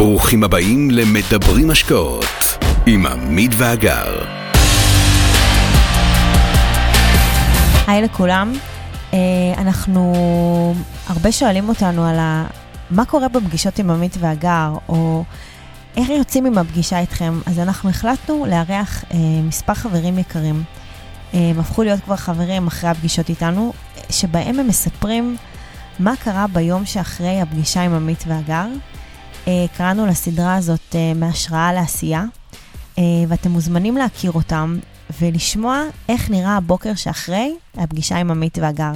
ברוכים הבאים למדברים השקעות עם עמית ואגר. היי לכולם, אה, אנחנו, הרבה שואלים אותנו על ה... מה קורה בפגישות עם עמית ואגר, או איך יוצאים עם הפגישה איתכם, אז אנחנו החלטנו לארח אה, מספר חברים יקרים. אה, הם הפכו להיות כבר חברים אחרי הפגישות איתנו, שבהם הם מספרים מה קרה ביום שאחרי הפגישה עם עמית ואגר. אה, קראנו לסדרה הזאת אה, מהשראה לעשייה, אה, ואתם מוזמנים להכיר אותם ולשמוע איך נראה הבוקר שאחרי הפגישה עם עמית ואגר.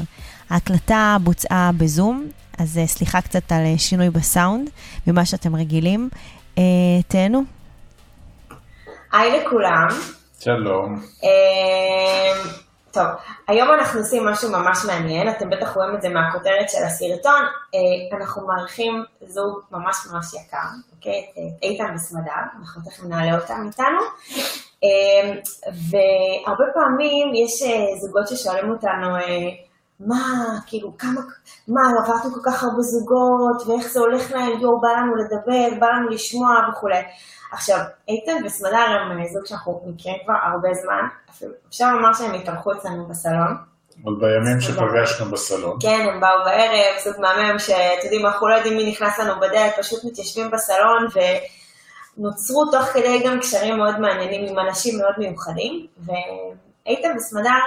ההקלטה בוצעה בזום, אז סליחה קצת על שינוי בסאונד ממה שאתם רגילים. תהנו. היי לכולם. שלום. אה, טוב, היום אנחנו עושים משהו ממש מעניין, אתם בטח רואים את זה מהכותרת של הסרטון. אה, אנחנו מארחים זוג ממש ממש יקר, אוקיי? את איתן וסמדר, אנחנו תכף נעלה אותם איתנו. אה, והרבה פעמים יש אה, זוגות ששואלים אותנו, אה, מה, כאילו, כמה, מה, עברתם כל כך הרבה זוגות, ואיך זה הולך להם, יואו, בא לנו לדבר, בא לנו לשמוע וכולי. עכשיו, איתן וסמדר הם זוג שאנחנו מכירים כבר הרבה זמן, אפילו אפשר לומר שהם התארחו אצלנו בסלון. עוד בימים שפגשנו בסלון. כן, הם באו בערב, זוג מהמם שאתם יודעים, אנחנו לא יודעים מי נכנס לנו בדלת, פשוט מתיישבים בסלון ונוצרו תוך כדי גם קשרים מאוד מעניינים עם אנשים מאוד מיוחדים. ואיתן וסמדר,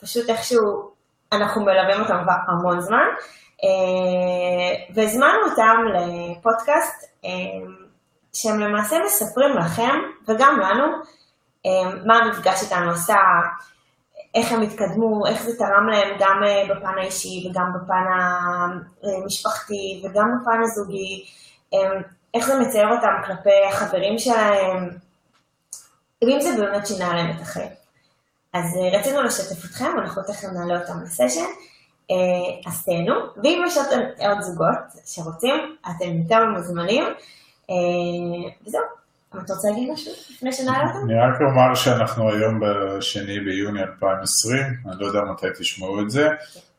פשוט איכשהו, אנחנו מלווים אותם כבר המון זמן, והזמנו אותם לפודקאסט. שהם למעשה מספרים לכם, וגם לנו, מה המפגש איתנו עשה, איך הם התקדמו, איך זה תרם להם גם בפן האישי וגם בפן המשפחתי וגם בפן הזוגי, איך זה מצייר אותם כלפי החברים שלהם, ואם זה באמת שינה להם את החיים. אז רצינו לשתף אתכם, אנחנו תכף נעלה אותם לסשן, אז תהנו, ואם יש עוד זוגות שרוצים, אתם יותר מוזמנים. וזהו. אתה רוצה להגיד משהו לפני שנעלה אותם? אני רק אומר שאנחנו היום בשני ביוני 2020, אני לא יודע מתי תשמעו את זה,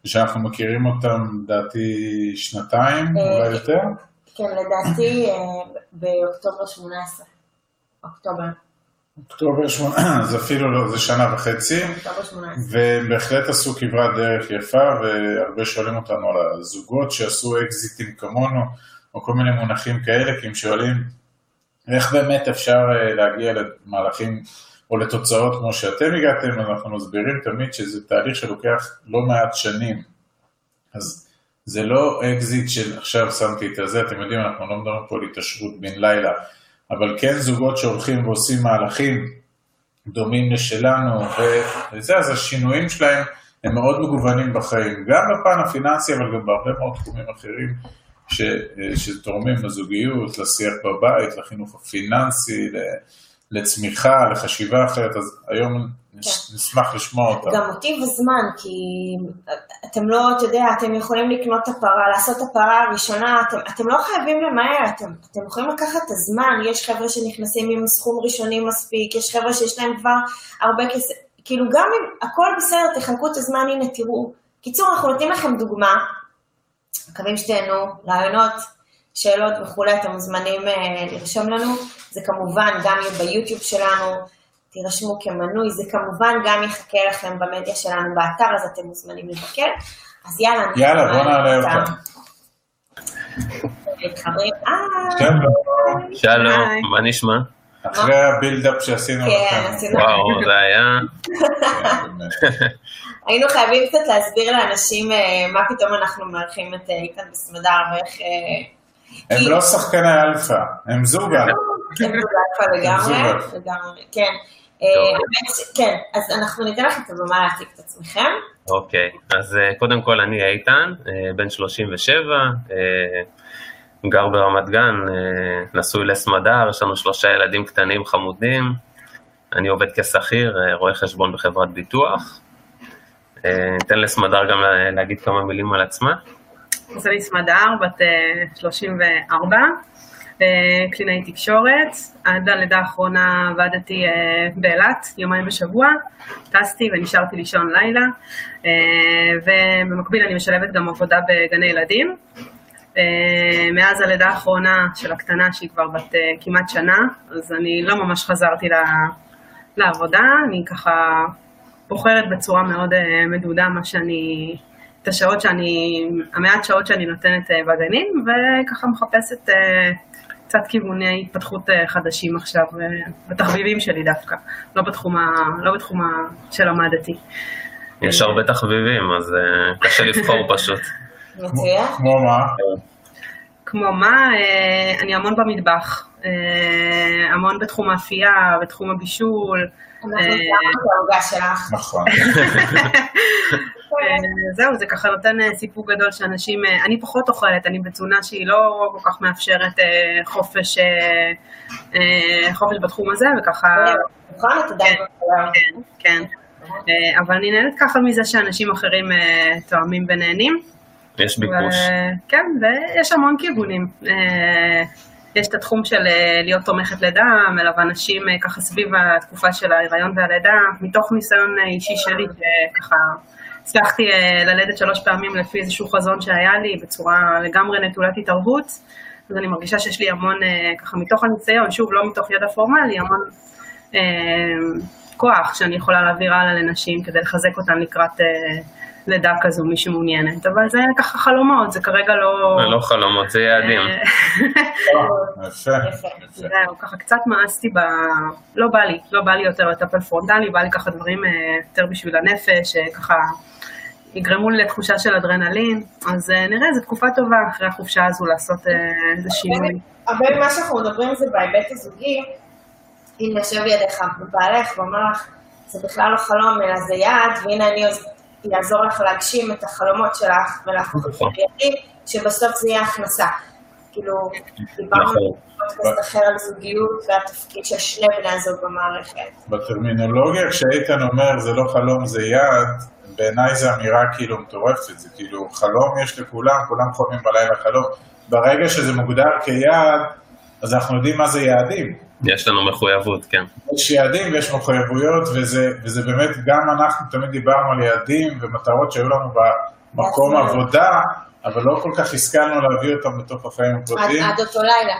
ושאנחנו מכירים אותם לדעתי שנתיים, אולי יותר? כן, לדעתי באוקטובר 18. אוקטובר. אוקטובר 18, אז אפילו לא, זה שנה וחצי. אוקטובר 18. והם בהחלט עשו כברת דרך יפה, והרבה שואלים אותנו על הזוגות שעשו אקזיטים כמונו. או כל מיני מונחים כאלה, כי הם שואלים איך באמת אפשר להגיע למהלכים או לתוצאות כמו שאתם הגעתם, אנחנו מסבירים תמיד שזה תהליך שלוקח לא מעט שנים. אז זה לא אקזיט של עכשיו שמתי את הזה, אתם יודעים, אנחנו לא מדברים פה על התעשרות בן לילה, אבל כן זוגות שהולכים ועושים מהלכים דומים לשלנו, וזה, אז השינויים שלהם הם מאוד מגוונים בחיים, גם בפן הפיננסי, אבל גם בהרבה מאוד תחומים אחרים. ש, שתורמים לזוגיות, לשיח בבית, לחינוך הפיננסי, לצמיחה, לחשיבה אחרת, אז היום כן. נשמח לשמוע אותם. גם אותי בזמן, כי אתם לא, אתה יודע, אתם יכולים לקנות את הפרה, לעשות את הפרה הראשונה, אתם, אתם לא חייבים למהר, אתם, אתם יכולים לקחת את הזמן, יש חבר'ה שנכנסים עם סכום ראשוני מספיק, יש חבר'ה שיש להם כבר הרבה כסף, כאילו גם אם הכל בסדר, תחלקו את הזמן, הנה תראו. קיצור, אנחנו נותנים לכם דוגמה. מקווים שתהנו, רעיונות, שאלות וכולי, אתם מוזמנים uh, לרשום לנו. זה כמובן גם יהיה ביוטיוב שלנו, תירשמו כמנוי, זה כמובן גם יחכה לכם במדיה שלנו באתר, אז אתם מוזמנים לבקר. אז יאללה, יאללה, בוא נעלה אותם. מתחברים, שלום. שלום, מה נשמע? אחרי הבילדאפ שעשינו כן, לכם. עשינו. וואו, זה היה... היינו חייבים קצת להסביר לאנשים אה, מה פתאום אנחנו מארחים את אה, איתן וסמדר ואיך... אה, הם לא שחקני אלפא, הם זוג אלפא. הם זוג אלפא לגמרי, כן. ש- כן, אז אנחנו ניתן לכם את הבמה להציג את עצמכם. אוקיי, אז אה, קודם כל אני איתן, אה, בן 37, אה, גר ברמת גן, אה, נשוי לסמדר, יש לנו שלושה ילדים קטנים חמודים, אני עובד כשכיר, אה, רואה חשבון בחברת ביטוח. אה, ניתן לסמדר גם לה- להגיד כמה מילים על עצמה. אני סמדר, בת אה, 34, אה, קלינאי תקשורת. עד הלידה האחרונה עבדתי אה, באילת, יומיים בשבוע, טסתי ונשארתי לישון לילה, אה, ובמקביל אני משלבת גם עבודה בגני ילדים. מאז הלידה האחרונה של הקטנה, שהיא כבר בת כמעט שנה, אז אני לא ממש חזרתי לעבודה, אני ככה בוחרת בצורה מאוד מדודה מה שאני, את השעות שאני, המעט שעות שאני נותנת בגנים, וככה מחפשת קצת כיווני התפתחות חדשים עכשיו, בתחביבים שלי דווקא, לא בתחום, ה, לא בתחום ה, שלמדתי. יש הרבה תחביבים, אז קשה לבחור פשוט. מצוין. כמו מה? כמו מה? אני המון במטבח, המון בתחום האפייה, בתחום הבישול. אנחנו גם בעוגה שלך. נכון. זהו, זה ככה נותן סיפוק גדול שאנשים, אני פחות אוכלת, אני בתזונה שהיא לא כל כך מאפשרת חופש, חופש בתחום הזה, וככה... את עדיין כן, כן. אבל אני נהנית ככה מזה שאנשים אחרים תואמים ונהנים. יש ביקוש. כן, ויש המון כיוונים. יש את התחום של להיות תומכת לידה, מלווה נשים ככה סביב התקופה של ההיריון והלידה, מתוך ניסיון אישי שלי, שככה הצלחתי ללדת שלוש פעמים לפי איזשהו חזון שהיה לי, בצורה לגמרי נטולת התערבות, אז אני מרגישה שיש לי המון, ככה מתוך הניסיון, שוב, לא מתוך ידע פורמלי, המון אה, כוח שאני יכולה להעביר הלאה לנשים כדי לחזק אותן לקראת... אה, לידה כזו, מי שמעוניינת, אבל זה ככה חלומות, זה כרגע לא... זה לא חלומות, זה יעדים. זהו, ככה קצת מאסתי ב... לא בא לי, לא בא לי יותר לטפל פרונטלי, בא לי ככה דברים יותר בשביל הנפש, ככה יגרמו לי לתחושה של אדרנלין, אז נראה, זו תקופה טובה אחרי החופשה הזו לעשות איזה שינוי. הרבה ממה שאנחנו מדברים זה בהיבט הזוגי, אם יושב ידיך בבעלך ואומר לך, זה בכלל לא חלום אלא זה יעד, והנה אני יעזור לך להגשים את החלומות שלך ולהפוך את הילדים, שבסוף זה יהיה הכנסה. כאילו, דיברנו בפודקאסט אחר על זוגיות והתפקיד של שני בני הזוג במערכת. בטרמינולוגיה, כשאיתן אומר זה לא חלום זה יעד, בעיניי זו אמירה כאילו מטורפת, זה כאילו חלום יש לכולם, כולם חולמים בלילה חלום. ברגע שזה מוגדר כיעד, אז אנחנו יודעים מה זה יעדים. יש לנו מחויבות, כן. יש יעדים ויש מחויבויות, וזה, וזה באמת, גם אנחנו תמיד דיברנו על יעדים ומטרות שהיו לנו במקום עבודה, אבל לא כל כך השכלנו להביא אותם לתוך החיים הפרטיים. עד אותו לילה.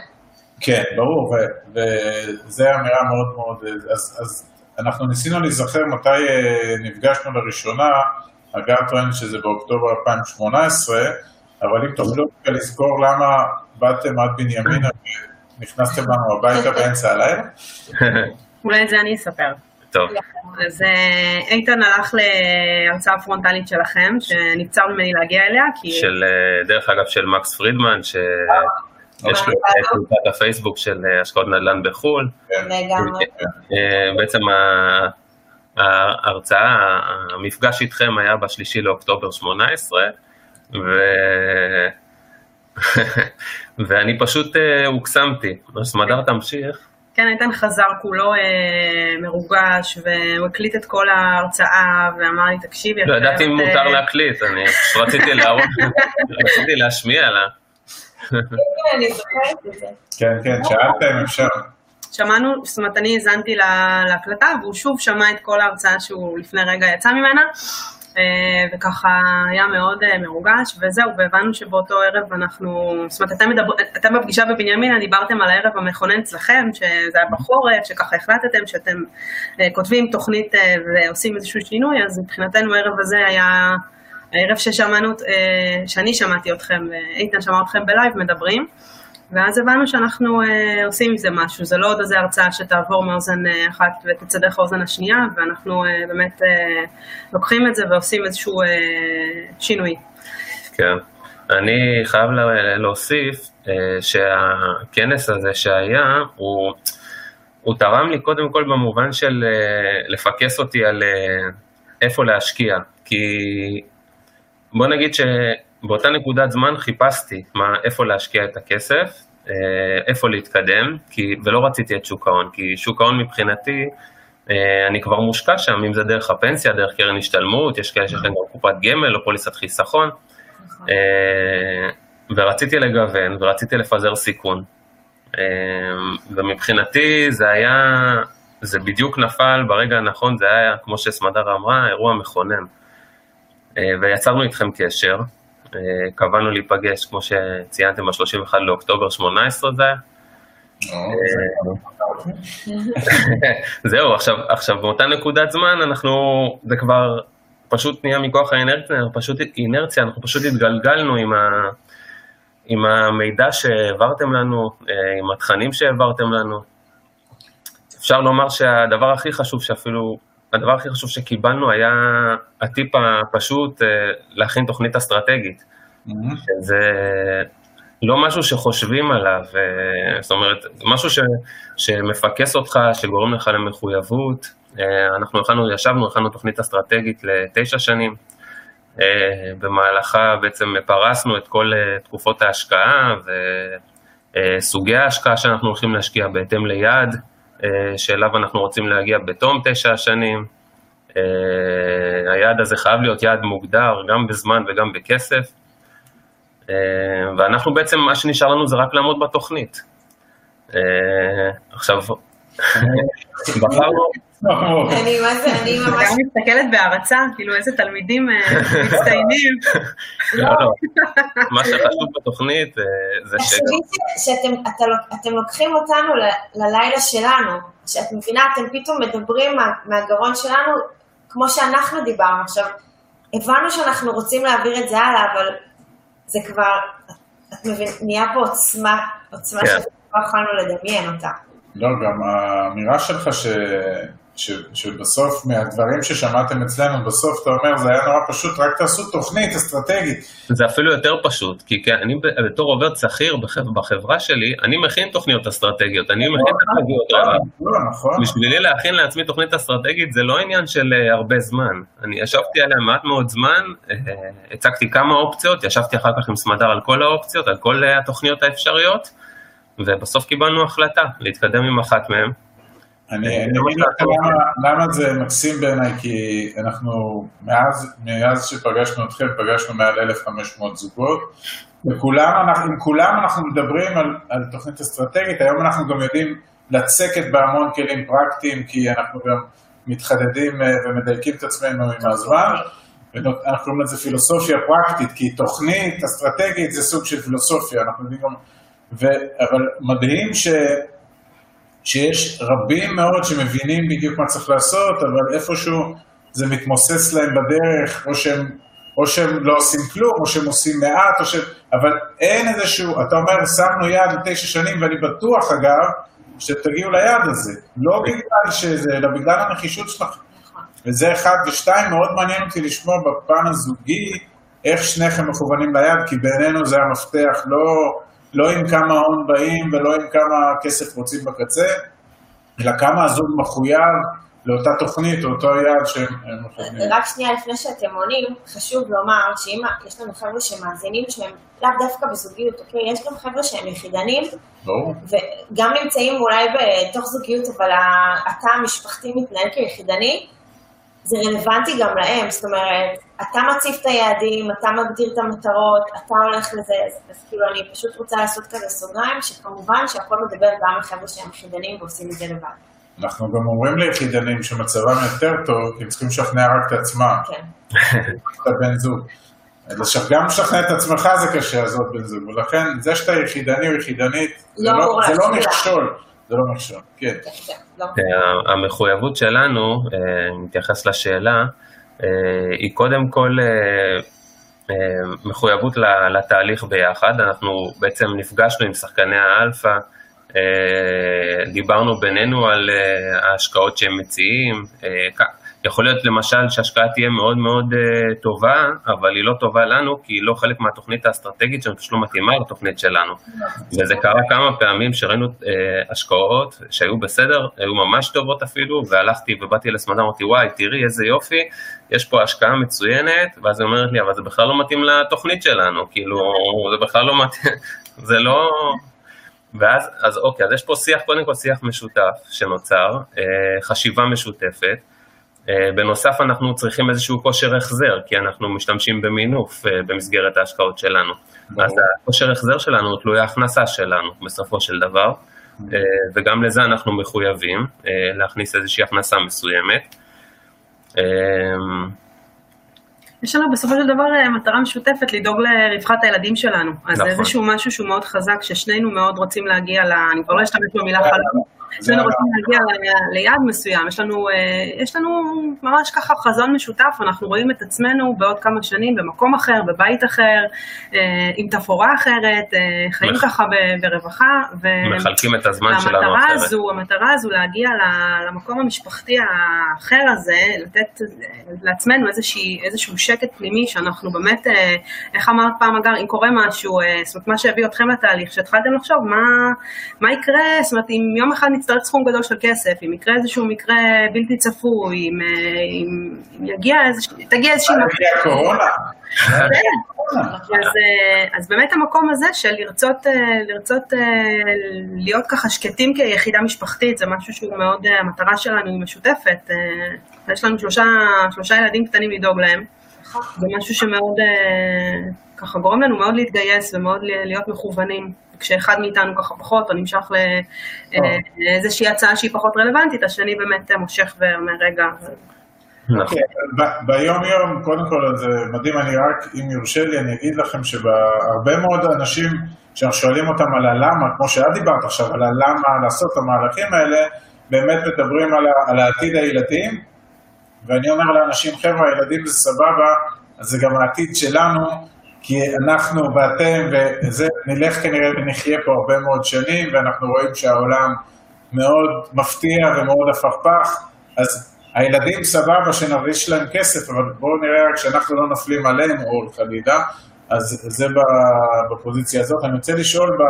כן, ברור, וזו אמירה מאוד מאוד, אז, אז אנחנו ניסינו להיזכר מתי נפגשנו לראשונה, הגר טוען שזה באוקטובר 2018, אבל אם תוכלו לזכור למה באתם עד בנימינה נכנסתם לנו הביתה באמצע הלילה? אולי את זה אני אספר. טוב. אז איתן הלך להרצאה פרונטלית שלכם, שנבצר ממני להגיע אליה, כי... של, דרך אגב, של מקס פרידמן, שיש לו את קבוצת הפייסבוק של השקעות נדל"ן בחו"ל. לגמרי. בעצם ההרצאה, המפגש איתכם היה בשלישי לאוקטובר 18, ו... ואני פשוט הוקסמתי. אז סמדר תמשיך. כן, איתן חזר כולו אה, מרוגש, והוא הקליט את כל ההרצאה, ואמר לי, תקשיבי... לא ידעתי אם מותר להקליט, אני רציתי להראות, רציתי להשמיע לה. אני זוכרת את זה. כן, כן, שאלת אם אפשר. שמענו, זאת אומרת, אני האזנתי להקלטה, והוא שוב שמע את כל ההרצאה שהוא לפני רגע יצא ממנה, וככה היה מאוד מרוגש, וזהו, והבנו שבאותו ערב אנחנו, זאת אומרת, אתם, מדבר, אתם בפגישה בבנימינה דיברתם על הערב המכונן אצלכם, שזה היה בחורף, שככה החלטתם שאתם כותבים תוכנית ועושים איזשהו שינוי, אז מבחינתנו הערב הזה היה הערב ששמענו, שאני שמעתי אתכם, איתן שמע אתכם בלייב מדברים, ואז הבנו שאנחנו אה, עושים עם זה משהו, זה לא עוד איזה הרצאה שתעבור מאוזן אה, אחת ותצא דרך האוזן השנייה, ואנחנו אה, באמת אה, לוקחים את זה ועושים איזשהו אה, שינוי. כן, אני חייב להוסיף אה, שהכנס הזה שהיה, הוא, הוא תרם לי קודם כל במובן של אה, לפקס אותי על אה, איפה להשקיע, כי בוא נגיד ש... באותה נקודת זמן חיפשתי מה, איפה להשקיע את הכסף, איפה להתקדם, כי, ולא רציתי את שוק ההון, כי שוק ההון מבחינתי, אני כבר מושקע שם, אם זה דרך הפנסיה, דרך קרן השתלמות, יש כאלה שיש להם גם קופת גמל או פוליסת חיסכון, ורציתי לגוון ורציתי לפזר סיכון. ומבחינתי זה היה, זה בדיוק נפל ברגע הנכון, זה היה, כמו שסמדר אמרה, אירוע מכונן. ויצרנו איתכם קשר, קבענו להיפגש, כמו שציינתם, ב-31 לאוקטובר 18 זה היה. זהו, עכשיו, עכשיו באותה נקודת זמן אנחנו, זה כבר פשוט נהיה מכוח האינרציה, פשוט אינרציה, אנחנו פשוט התגלגלנו עם, ה, עם המידע שהעברתם לנו, עם התכנים שהעברתם לנו. אפשר לומר שהדבר הכי חשוב שאפילו, הדבר הכי חשוב שקיבלנו היה הטיפ הפשוט להכין תוכנית אסטרטגית. שזה לא משהו שחושבים עליו, אה, זאת אומרת, משהו ש, שמפקס אותך, שגורם לך למחויבות. אה, אנחנו הכנו, ישבנו, הכנו תוכנית אסטרטגית לתשע שנים, אה, במהלכה בעצם פרסנו את כל תקופות ההשקעה וסוגי ההשקעה שאנחנו הולכים להשקיע בהתאם ליעד שאליו אנחנו רוצים להגיע בתום תשע השנים. היעד הזה חייב להיות יעד מוגדר, גם בזמן וגם בכסף. אה, ואנחנו בעצם, מה שנשאר לנו זה רק לעמוד בתוכנית. אה, עכשיו. אני מה זה, אני ממש מסתכלת בהערצה, כאילו איזה תלמידים אה, מצטיינים. לא, לא, מה שחשוב בתוכנית זה ש... שאתם לוקחים אותנו ללילה שלנו, שאת מבינה, אתם פתאום מדברים מהגרון שלנו, כמו שאנחנו דיברנו. עכשיו, הבנו שאנחנו רוצים להעביר את זה הלאה, אבל זה כבר, את מבין, נהיה פה עוצמה, עוצמה כן. שלא יכולנו לדמיין אותה. לא, גם האמירה שלך ש... ש, שבסוף מהדברים ששמעתם אצלנו, בסוף אתה אומר, זה היה נורא פשוט, רק תעשו תוכנית אסטרטגית. זה אפילו יותר פשוט, כי כן, אני בתור עובד שכיר בחברה שלי, אני מכין תוכניות אסטרטגיות, אני מכין נכון, תוכניות נכון, נכון. בשבילי להכין לעצמי תוכנית אסטרטגית זה לא עניין של אה, הרבה זמן. אני ישבתי עליה מעט מאוד זמן, אה, הצגתי כמה אופציות, ישבתי אחר כך עם סמדר על כל האופציות, על כל אה, התוכניות האפשריות, ובסוף קיבלנו החלטה להתקדם עם אחת מהן. אני אגיד לך למה זה מקסים בעיניי, כי אנחנו, מאז, מאז שפגשנו אתכם, פגשנו מעל 1,500 זוגות, וכולם, עם כולם אנחנו מדברים על, על תוכנית אסטרטגית, היום אנחנו גם יודעים לצקת בהמון כלים פרקטיים, כי אנחנו גם מתחדדים אה, ומדייקים את עצמנו עם הזמן, אנחנו קוראים לזה פילוסופיה פרקטית, כי תוכנית אסטרטגית זה סוג של פילוסופיה, אנחנו יודעים גם, ו, אבל מדהים ש... שיש רבים מאוד שמבינים בדיוק מה צריך לעשות, אבל איפשהו זה מתמוסס להם בדרך, או שהם, או שהם לא עושים כלום, או שהם עושים מעט, או ש... אבל אין איזשהו, אתה אומר, שמנו יעד לתשע שנים, ואני בטוח אגב, שתגיעו ליעד הזה. לא בגלל שזה, אלא בגלל הנחישות שלכם. וזה אחד, ושתיים, מאוד מעניין אותי לשמוע בפן הזוגי, איך שניכם מכוונים ליעד, כי בעינינו זה המפתח, לא... לא עם כמה הון באים ולא עם כמה כסף רוצים בקצה, אלא כמה הזוג מחויב לאותה תוכנית, או אותו יעד שהם מכוונים. רק שנייה לפני שאתם עונים, חשוב לומר שאם יש לנו חבר'ה שמאזינים שהם לאו דווקא בזוגיות, אוקיי? יש גם חבר'ה שהם יחידנים, ברור. וגם נמצאים אולי בתוך זוגיות, אבל התא המשפחתי מתנהל כיחידני, זה רלוונטי גם להם, זאת אומרת, אתה מציב את היעדים, אתה מגדיר את המטרות, אתה הולך לזה, אז, אז כאילו אני פשוט רוצה לעשות כזה סוגריים, שכמובן שהכל מדבר גם לחבר'ה שהם יחידנים ועושים את זה לבד. אנחנו גם אומרים ליחידנים שמצבם יותר טוב, כי הם צריכים לשכנע רק את עצמם. כן. את הבן זוג. גם לשכנע את עצמך זה קשה, עוד בן זוג, ולכן זה שאתה יחידני או יחידנית, זה לא, זה לא מכשול. זה לא כן. לא. אה, המחויבות שלנו, נתייחס אה, לשאלה, אה, היא קודם כל מחויבות לתהליך ביחד. אנחנו בעצם נפגשנו עם שחקני האלפא, דיברנו בינינו על ההשקעות שהם מציעים, יכול להיות למשל שהשקעה תהיה מאוד מאוד uh, טובה, אבל היא לא טובה לנו, כי היא לא חלק מהתוכנית האסטרטגית שלנו, פשוט לא מתאימה לתוכנית שלנו. וזה קרה כמה פעמים שראינו uh, השקעות שהיו בסדר, היו ממש טובות אפילו, והלכתי ובאתי לסמדה, אמרתי, וואי, תראי איזה יופי, יש פה השקעה מצוינת, ואז היא אומרת לי, אבל זה בכלל לא מתאים לתוכנית שלנו, כאילו, זה בכלל לא מתאים, זה לא... ואז, אז אוקיי, אז יש פה שיח, קודם כל שיח משותף שנוצר, uh, חשיבה משותפת, בנוסף אנחנו צריכים איזשהו כושר החזר, כי אנחנו משתמשים במינוף אה, במסגרת ההשקעות שלנו. אז הכושר החזר שלנו הוא תלוי ההכנסה שלנו בסופו של דבר, אה, וגם לזה אנחנו מחויבים, להכניס איזושהי הכנסה מסוימת. יש לנו בסופו של דבר אה, מטרה משותפת לדאוג לרווחת הילדים שלנו. אז נכון. זה איזשהו משהו שהוא מאוד חזק, ששנינו מאוד רוצים להגיע ל... אני כבר לא אשתמש במילה חלום. שנינו רוצים להגיע ליעד מסוים. יש לנו, אה, יש לנו ממש ככה חזון משותף, אנחנו רואים את עצמנו בעוד כמה שנים במקום אחר, בבית אחר, אה, עם תפאורה אחרת, אה, חיים מח- ככה ברווחה. ו- מחלקים את הזמן שלנו אחרת. הזו, המטרה הזו להגיע למקום המשפחתי האחר הזה, לתת לעצמנו איזושהי, איזשהו שקט פנימי שאנחנו באמת, איך אמרת פעם אגר, אם קורה משהו, זאת אומרת מה שהביא אתכם לתהליך, שהתחלתם לחשוב מה, מה יקרה, זאת אומרת אם יום אחד נצטרך סכום גדול של כסף, אם יקרה איזשהו מקרה בלתי צפוי, אם, אה, אם, אם יגיע איזושהי, תגיע איזושהי... הקורונה. אז, אה, אז באמת המקום הזה של לרצות, אה, לרצות להיות ככה שקטים כיחידה משפחתית, זה משהו שהוא מאוד, המטרה שלנו היא משותפת. יש לנו שלושה, שלושה ילדים קטנים לדאוג להם. זה משהו שמאוד ככה גורם לנו מאוד להתגייס ומאוד להיות מכוונים. כשאחד מאיתנו ככה פחות, או נמשך לאיזושהי הצעה שהיא פחות רלוונטית, השני באמת אה, מושך ואומר, רגע, נכון. ב- ביום יום, קודם כל זה מדהים, אני רק, אם יורשה לי, אני אגיד לכם שהרבה מאוד אנשים, כשאנחנו שואלים אותם על הלמה, כמו שאת דיברת עכשיו, על הלמה לעשות את המהלכים האלה, באמת מדברים על, על העתיד הילדים, ואני אומר לאנשים, חבר'ה, הילדים זה סבבה, אז זה גם העתיד שלנו, כי אנחנו ואתם, וזה, נלך כנראה ונחיה פה הרבה מאוד שנים, ואנחנו רואים שהעולם מאוד מפתיע ומאוד הפכפך, אז הילדים סבבה שנרגיש להם כסף, אבל בואו נראה רק שאנחנו לא נופלים עליהם, או חלילה, אז זה בפוזיציה הזאת. אני רוצה לשאול ב...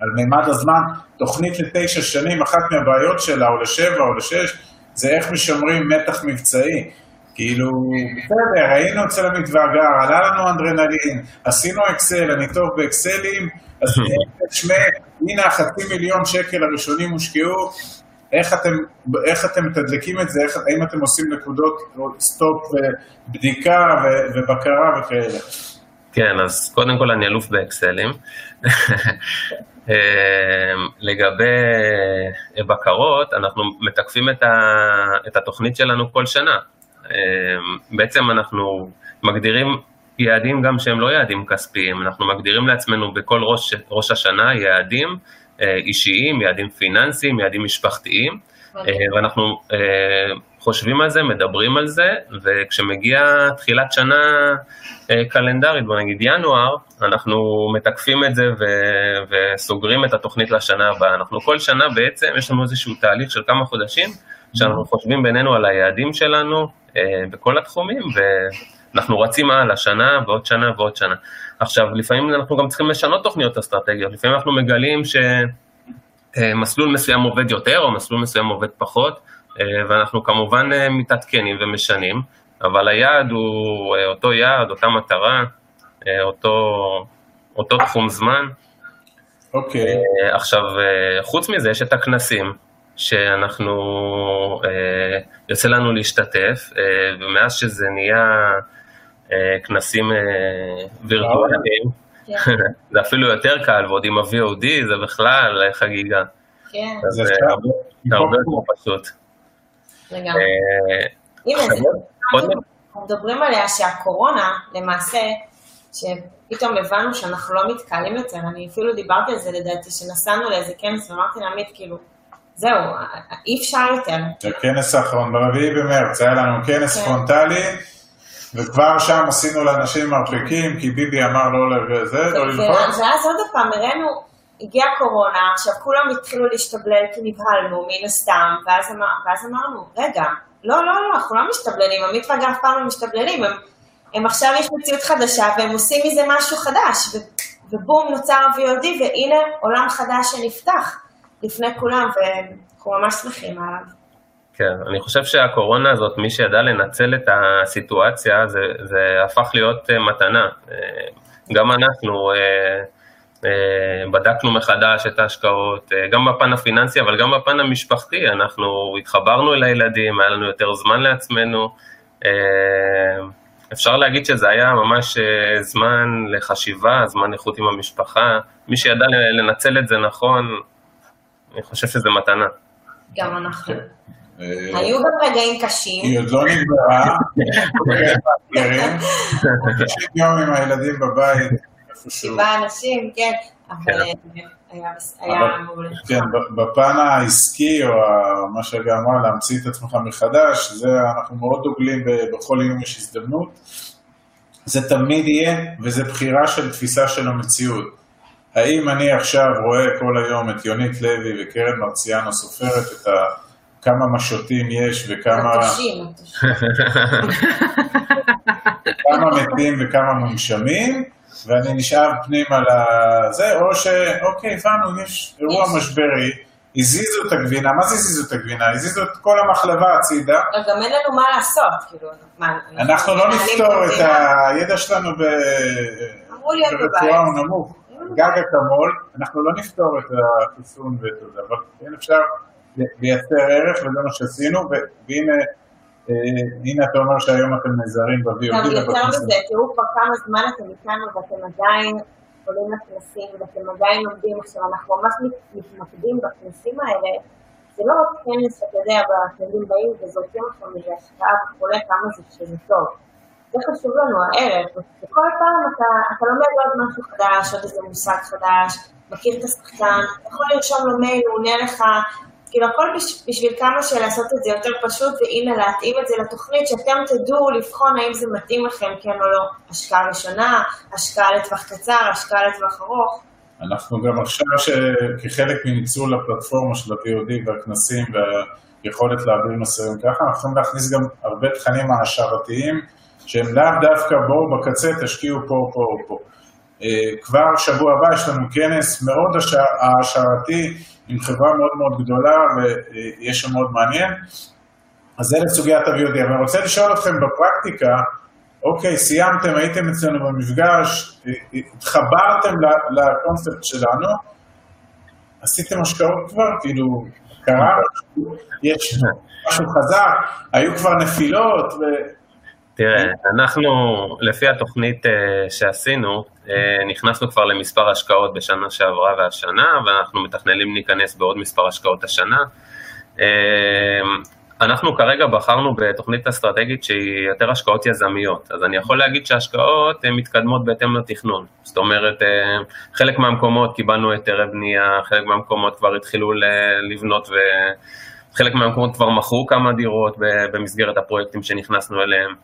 על מימד הזמן, תוכנית לתשע שנים, אחת מהבעיות שלה, או לשבע או לשש, זה איך משמרים מתח מבצעי. כאילו, בסדר, היינו אצל עמית והגר, עלה לנו אנדרנלין, עשינו אקסל, אני טוב באקסלים, אז תשמע, הנה החצי מיליון שקל הראשונים הושקעו, איך אתם, איך אתם מתדלקים את זה, איך, האם אתם עושים נקודות סטופ ובדיקה ו- ובקרה וכאלה. כן, אז קודם כל אני אלוף באקסלים. אה, לגבי אה, בקרות, אנחנו מתקפים את, ה, את התוכנית שלנו כל שנה. אה, בעצם אנחנו מגדירים יעדים גם שהם לא יעדים כספיים, אנחנו מגדירים לעצמנו בכל ראש, ראש השנה יעדים אה, אישיים, יעדים פיננסיים, יעדים משפחתיים, אה, ואנחנו אה, חושבים על זה, מדברים על זה, וכשמגיע תחילת שנה קלנדרית, בוא נגיד ינואר, אנחנו מתקפים את זה ו- וסוגרים את התוכנית לשנה הבאה. אנחנו כל שנה בעצם, יש לנו איזשהו תהליך של כמה חודשים, שאנחנו חושבים בינינו על היעדים שלנו אה, בכל התחומים, ואנחנו רצים הלאה, שנה ועוד שנה ועוד שנה. עכשיו, לפעמים אנחנו גם צריכים לשנות תוכניות אסטרטגיות, לפעמים אנחנו מגלים שמסלול מסוים עובד יותר, או מסלול מסוים עובד פחות, אה, ואנחנו כמובן אה, מתעדכנים ומשנים, אבל היעד הוא אה, אותו יעד, אותה מטרה, אה, אותו, אותו תחום זמן. אוקיי, אה, עכשיו, אה, חוץ מזה, יש את הכנסים, שאנחנו, אה, יוצא לנו להשתתף, אה, ומאז שזה נהיה אה, כנסים אה, וירטואליים, כן, זה אפילו יותר קל, ועוד עם ה-VOD זה בכלל חגיגה. כן, אז זה אה. הרבה יותר פשוט. לגמרי. אה, הנה, זה מדברים עליה שהקורונה, למעשה, שפתאום הבנו שאנחנו לא מתקהלים יותר, אני אפילו דיברתי על זה לדעתי, שנסענו לאיזה כנס ואמרתי לעמית, כאילו, זהו, אי אפשר יותר. הכנס האחרון, ברביעי במרץ, היה לנו כנס כן. פרונטלי, וכבר שם עשינו לאנשים מרחיקים, כי ביבי אמר לא לזה, לא ללחוץ. ואז עוד פעם הראינו, הגיעה קורונה, עכשיו כולם התחילו להשתבלל כי נבהלנו, מן הסתם, ואז, אמר, ואז אמרנו, רגע, לא, לא, לא, אנחנו לא משתבללים, עמית ואגב פעם לא משתבללים, הם, הם עכשיו יש מציאות חדשה והם עושים מזה משהו חדש, ו, ובום, נוצר ה-VOD, והנה עולם חדש שנפתח לפני כולם, ואנחנו ממש שמחים עליו. כן, אני חושב שהקורונה הזאת, מי שידע לנצל את הסיטואציה, זה, זה הפך להיות אה, מתנה. אה, גם אנחנו אה, בדקנו מחדש את ההשקעות, גם בפן הפיננסי, אבל גם בפן המשפחתי, אנחנו התחברנו אל הילדים, היה לנו יותר זמן לעצמנו. אפשר להגיד שזה היה ממש זמן לחשיבה, זמן איכות עם המשפחה. מי שידע לנצל את זה נכון, אני חושב שזה מתנה. גם אנחנו. אה, היו גם רגעים קשים. היא עוד לא נגמרה, מאתגרים, 90 יום עם הילדים בבית. שבעה אנשים, כן, אבל כן. אה, היה מעולה. כן, בפן העסקי, או מה שגיא אמרה, להמציא את עצמך מחדש, זה אנחנו מאוד דוגלים בכל יום יש הזדמנות. זה תמיד יהיה, וזה בחירה של תפיסה של המציאות. האם אני עכשיו רואה כל היום את יונית לוי וקרן מרציאנו סופרת את ה... כמה משוטים יש וכמה מטושים. כמה מתים וכמה מונשמים, ואני נשאב פנימה לזה, או שאוקיי, הבנו, יש אירוע יש. משברי, הזיזו את הגבינה, מה זה הזיזו את הגבינה? הזיזו את כל המחלבה הצידה, אבל גם אין לנו מה לעשות, כאילו, מה, אנחנו לא נפתור את? הידע שלנו ב... אמרו להיות ברפואה. הוא נמוך, גג אקמול, אנחנו לא נפתור את החיסון ואת זה, אבל כן אפשר לייצר ערך, וזה מה שעשינו, והנה, אה, הנה אתה אומר שהיום אתם נעזרים גם ב-VOD יותר. מזה, תראו כבר כמה זמן אתם איתנו ואתם עדיין עולים לכנסים ואתם עדיין לומדים. עכשיו, אנחנו ממש מת- מתמקדים בכנסים האלה. זה לא רק כנס שאתה יודע, והתלמידים באים וזורקים אותם מזה השקעה וכולי, כמה זה שזה טוב. זה חשוב לנו, הערך. וכל פעם אתה, אתה לומד עוד משהו חדש, עוד איזה מושג חדש, מכיר את השחקן, אתה יכול לרשום לו מייל, הוא עונה לך. כאילו הכל בש, בשביל כמה שלעשות את זה יותר פשוט, והנה להתאים את זה לתוכנית, שאתם תדעו לבחון האם זה מתאים לכם, כן או לא. השקעה ראשונה, השקעה לטווח קצר, השקעה לטווח ארוך. אנחנו גם עכשיו, ש... כחלק מניצול הפלטפורמה של ה-VOD והכנסים והיכולת להעביר מסרים ככה, אנחנו יכולים להכניס גם הרבה תכנים העשרתיים, שהם לאו דווקא בואו בקצה תשקיעו פה, פה, פה. אה, כבר שבוע הבא יש לנו כנס מאוד הש- העשרתי עם חברה מאוד מאוד גדולה ויש שם מאוד מעניין. אז זה לסוגיית ה-VOD. אבל אני רוצה לשאול אתכם בפרקטיקה, אוקיי, סיימתם, הייתם אצלנו במפגש, התחברתם ל- לקונספט שלנו, עשיתם השקעות כבר? כאילו, קרה? יש משהו חזק? היו כבר נפילות? ו... תראה, אנחנו, לפי התוכנית אה, שעשינו, אה, נכנסנו כבר למספר השקעות בשנה שעברה והשנה, ואנחנו מתכננים להיכנס בעוד מספר השקעות השנה. אה, אנחנו כרגע בחרנו בתוכנית אסטרטגית שהיא יותר השקעות יזמיות, אז אני יכול להגיד שההשקעות מתקדמות בהתאם לתכנון. זאת אומרת, חלק מהמקומות קיבלנו היתרי בנייה, חלק מהמקומות כבר התחילו לבנות וחלק מהמקומות כבר מכרו כמה דירות במסגרת הפרויקטים שנכנסנו אליהם.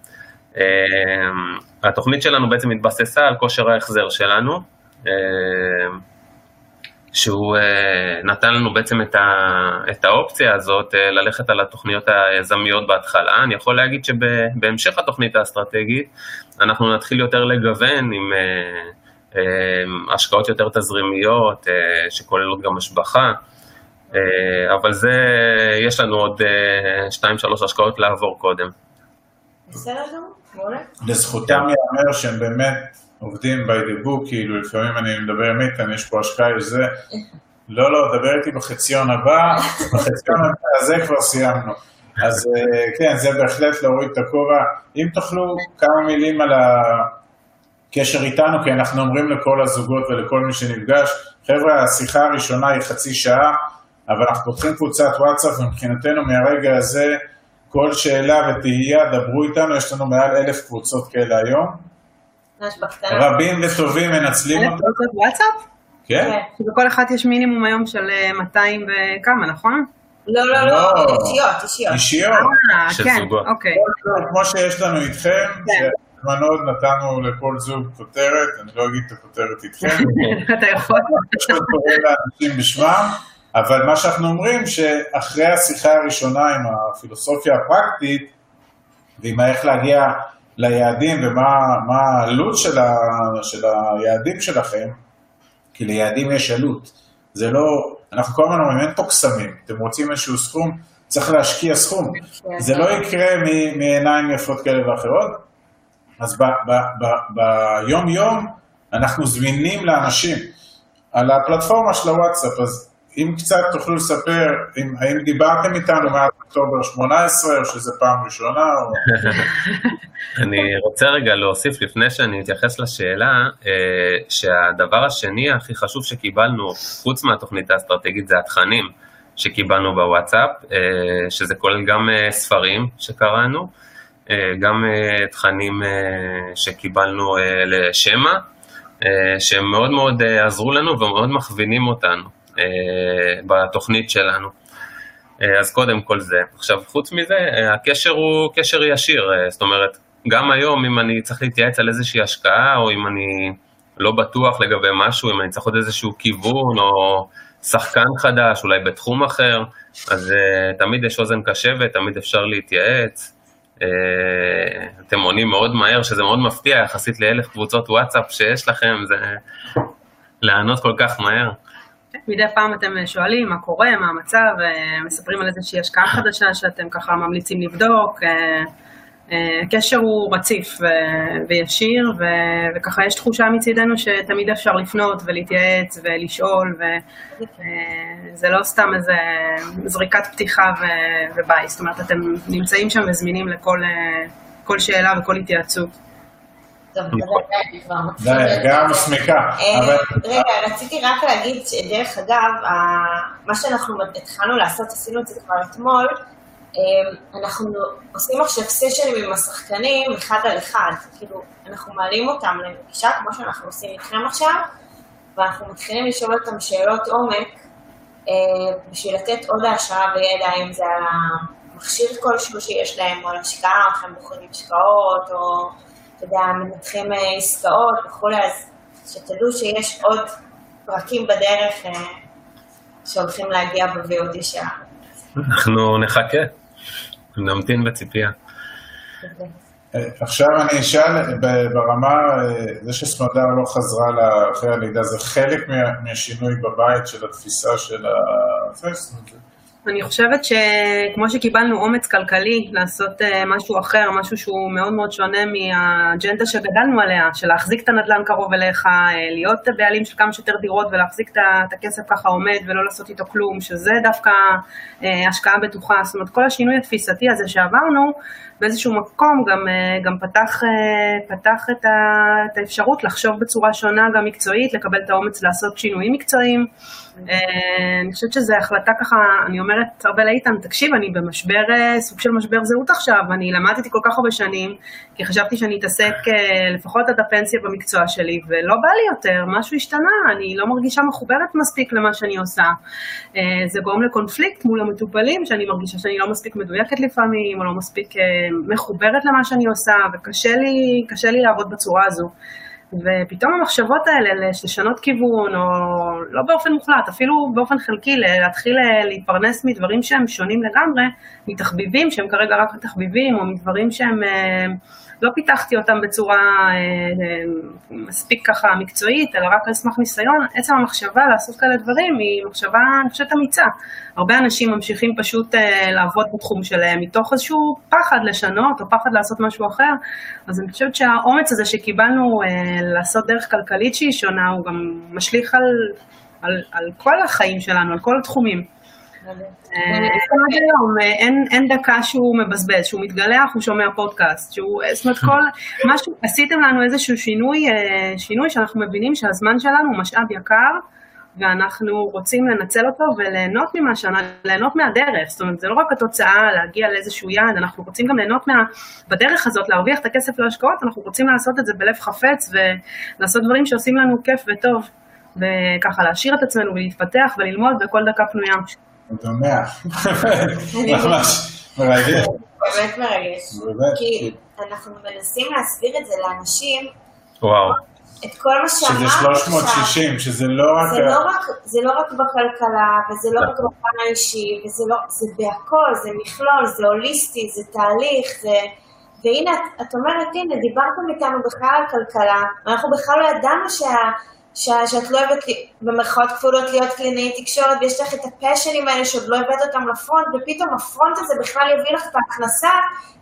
אה, התוכנית שלנו בעצם התבססה על כושר ההחזר שלנו, אה, שהוא אה, נתן לנו בעצם את, ה, את האופציה הזאת אה, ללכת על התוכניות היזמיות בהתחלה. אני יכול להגיד שבהמשך התוכנית האסטרטגית אנחנו נתחיל יותר לגוון עם אה, אה, השקעות יותר תזרימיות, שכוללות גם השבחה. אבל זה, יש לנו עוד אה, שתיים, שלוש השקעות לעבור קודם. בסדר גמור, מעולה. לזכותם ייאמר שהם באמת עובדים by the book, כאילו לפעמים אני מדבר עם איתן, יש פה השקעה, יש זה. לא, לא, דבר איתי בחציון הבא, בחציון הזה כבר סיימנו. אז אה, כן, זה בהחלט להוריד את הכובע. אם תוכלו כמה מילים על הקשר איתנו, כי אנחנו אומרים לכל הזוגות ולכל מי שנפגש, חבר'ה, השיחה הראשונה היא חצי שעה, אבל אנחנו פותחים קבוצת וואטסאפ, ומבחינתנו מהרגע הזה, כל שאלה ותהייה, דברו איתנו, יש לנו מעל אלף קבוצות כאלה היום. רבים וטובים מנצלים אלף אותם, קבוצות וואטסאפ? כן? כן. שבכל אחת יש מינימום היום של אה, 200 וכמה, נכון? לא, לא, לא. לא, אישיות, אישיות. אישיות. אה, של כן, זוגות. אוקיי. כמו שיש לנו איתכם, כן. שבזמנו עוד נתנו לכל זוג כותרת, אני לא אגיד את הכותרת איתכם, אתה יכול. פשוט קורא לאנשים בשמם, אבל מה שאנחנו אומרים, שאחרי השיחה הראשונה עם הפילוסופיה הפרקטית, ועם איך להגיע ליעדים ומה מה העלות של, ה, של היעדים שלכם, כי ליעדים יש עלות. זה לא, אנחנו כל הזמן אומרים, אין פה קסמים, אתם רוצים איזשהו סכום, צריך להשקיע סכום. זה לא יקרה מעיניים יפות כאלה ואחרות. אז ב- ב- ב- ביום-יום אנחנו זמינים לאנשים על הפלטפורמה של הוואטסאפ, אז אם קצת תוכלו לספר, אם, האם דיברתם איתנו מאז אוקטובר 18, או שזה פעם ראשונה, או... אני רוצה רגע להוסיף לפני שאני אתייחס לשאלה, אה, שהדבר השני הכי חשוב שקיבלנו, חוץ מהתוכנית האסטרטגית, זה התכנים. שקיבלנו בוואטסאפ, שזה כולל גם ספרים שקראנו, גם תכנים שקיבלנו לשמע, שהם מאוד מאוד עזרו לנו ומאוד מכווינים אותנו בתוכנית שלנו. אז קודם כל זה. עכשיו, חוץ מזה, הקשר הוא קשר ישיר, זאת אומרת, גם היום, אם אני צריך להתייעץ על איזושהי השקעה, או אם אני לא בטוח לגבי משהו, אם אני צריך עוד איזשהו כיוון, או שחקן חדש, אולי בתחום אחר, אז uh, תמיד יש אוזן קשבת, תמיד אפשר להתייעץ. Uh, אתם עונים מאוד מהר, שזה מאוד מפתיע יחסית לאלף קבוצות וואטסאפ שיש לכם, זה לענות כל כך מהר. מדי פעם אתם שואלים מה קורה, מה המצב, uh, מספרים על איזושהי השקעה חדשה שאתם ככה ממליצים לבדוק. Uh, הקשר הוא רציף וישיר, וככה יש תחושה מצידנו שתמיד אפשר לפנות ולהתייעץ ולשאול, וזה לא סתם איזה זריקת פתיחה וביי, זאת אומרת, אתם נמצאים שם וזמינים לכל שאלה וכל התייעצות. די, גם מסמיקה. אה, רגע, רציתי רק להגיד שדרך אגב, מה שאנחנו התחלנו לעשות, עשינו את זה כבר אתמול, אמ, אנחנו עושים עכשיו סשנים עם השחקנים אחד על אחד, כאילו, אנחנו מעלים אותם לפגישה כמו שאנחנו עושים איתכם עכשיו, ואנחנו מתחילים לשאול אותם שאלות עומק אה, בשביל לתת עוד העשרה וידע, אם זה על המכשיר כלשהו שיש להם, או על השקעה, איך הם בוחרים השקעות, או, אתה יודע, מנתחים אה, עסקאות וכולי, אז שתדעו שיש עוד פרקים בדרך אה, שהולכים להגיע ב-VOD שלנו. אנחנו נחכה. נמתין בציפייה. עכשיו אני אשאל ברמה, זה שסמדר לא חזרה אחרי הלידה, זה חלק מהשינוי בבית של התפיסה של ה... אני חושבת שכמו שקיבלנו אומץ כלכלי לעשות אה, משהו אחר, משהו שהוא מאוד מאוד שונה מהאג'נדה שגדלנו עליה, של להחזיק את הנדל"ן קרוב אליך, אה, להיות בעלים של כמה שיותר דירות ולהחזיק את הכסף ככה עומד ולא לעשות איתו כלום, שזה דווקא אה, השקעה בטוחה. זאת אומרת, כל השינוי התפיסתי הזה שעברנו, באיזשהו מקום גם, גם פתח, פתח את, ה, את האפשרות לחשוב בצורה שונה גם מקצועית, לקבל את האומץ לעשות שינויים מקצועיים. אה, אני חושבת שזו החלטה ככה, אני אומרת הרבה לאיתן, תקשיב, אני במשבר, אה, סוג של משבר זהות עכשיו, אני למדתי כל כך הרבה שנים, כי חשבתי שאני אתעסק אה, לפחות עד הפנסיה במקצוע שלי, ולא בא לי יותר, משהו השתנה, אני לא מרגישה מחוברת מספיק למה שאני עושה. זה גורם לקונפליקט מול המטופלים, שאני מרגישה שאני לא מספיק מדויקת לפעמים, או לא מספיק מחוברת למה שאני עושה, וקשה לי, לי לעבוד בצורה הזו. ופתאום המחשבות האלה לשנות כיוון, או לא באופן מוחלט, אפילו באופן חלקי, להתחיל להתפרנס מדברים שהם שונים לגמרי, מתחביבים שהם כרגע רק תחביבים, או מדברים שהם אה, לא פיתחתי אותם בצורה אה, אה, מספיק ככה מקצועית, אלא רק על סמך ניסיון, עצם המחשבה לעשות כאלה דברים היא מחשבה, אני חושבת, אמיצה. הרבה אנשים ממשיכים פשוט אה, לעבוד בתחום שלהם מתוך איזשהו פחד לשנות, או פחד לעשות משהו אחר, אז אני חושבת שהאומץ הזה שקיבלנו לעשות דרך כלכלית שהיא שונה, הוא גם משליך על, על, על כל החיים שלנו, על כל התחומים. היום אין דקה שהוא מבזבז, שהוא מתגלח, הוא שומע פודקאסט, שהוא, זאת אומרת כל, משהו, עשיתם לנו איזשהו שינוי, אה, שינוי שאנחנו מבינים שהזמן שלנו הוא משאב יקר, ואנחנו רוצים לנצל אותו וליהנות ממה שאנחנו, ליהנות מהדרך, זאת אומרת זה לא רק התוצאה להגיע לאיזשהו יעד, אנחנו רוצים גם ליהנות מה, בדרך הזאת, להרוויח את הכסף להשקעות, אנחנו רוצים לעשות את זה בלב חפץ ולעשות דברים שעושים לנו כיף וטוב, וככה להשאיר את עצמנו ולהתפתח וללמוד בכל דקה פנויה. שמח. ממש מרגש. באמת מרגש. כי אנחנו מנסים להסביר את זה לאנשים. וואו. את כל מה שאמרנו עכשיו. שזה 360, שזה לא רק... זה לא רק, זה לא רק בכלכלה, וזה לא רק בפן האישי, וזה לא, זה בהכל, זה מכלול, זה הוליסטי, זה תהליך, זה... והנה, את, את אומרת, הנה, דיברתם איתנו בכלל על כלכלה, ואנחנו בכלל לא ידענו שה... שאת לא אוהבת במרכאות כפולות להיות קלינאי תקשורת ויש לך את הפשנים האלה שעוד לא הבאת אותם לפרונט ופתאום הפרונט הזה בכלל יביא לך את ההכנסה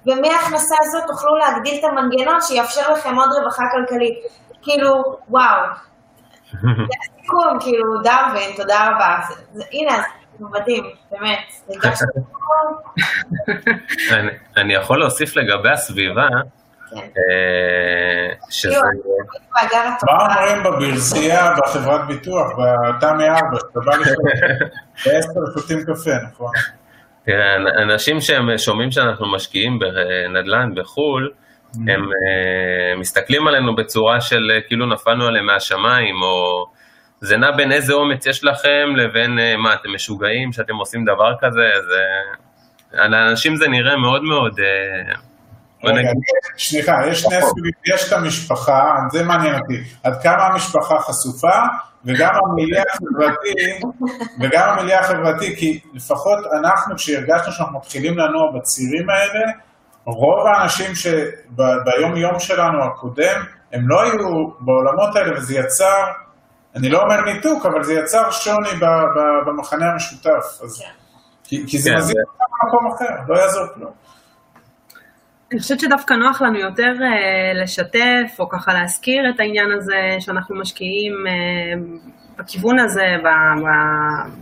ומההכנסה הזאת תוכלו להגדיל את המנגנון שיאפשר לכם עוד רווחה כלכלית. כאילו, וואו. זה הסיכום, כאילו, דרווין, תודה רבה. זה, הנה, זה מדהים, באמת. אני יכול להוסיף לגבי הסביבה, שזה... מאגר מה התופעה. אומרים בברזייה, בחברת ביטוח, בתמי 4, שאתה בא לשם, בעשר שותים קפה, נכון? תראה, אנ- אנשים שהם שומעים שאנחנו משקיעים בנדל"ן בחו"ל, הם אה, מסתכלים עלינו בצורה של אה, כאילו נפלנו עליהם מהשמיים, או זה נע בין איזה אומץ יש לכם לבין אה, מה, אתם משוגעים שאתם עושים דבר כזה, זה... לאנשים זה נראה מאוד מאוד... סליחה, יש שני סוגים, יש את המשפחה, זה מעניין אותי, עד כמה המשפחה חשופה, וגם המיליה החברתי, וגם המיליה החברתי, כי לפחות אנחנו, כשהרגשנו שאנחנו מתחילים לנוע בצירים האלה, רוב האנשים שביום יום שלנו הקודם, הם לא היו בעולמות האלה, וזה יצר, אני לא אומר ניתוק, אבל זה יצר שוני במחנה המשותף. אז, כי, כי זה כן, מזיק אותם במקום אחר, לא יעזור כלום. אני חושבת שדווקא נוח לנו יותר אה, לשתף, או ככה להזכיר את העניין הזה שאנחנו משקיעים אה, בכיוון הזה, ב, ב,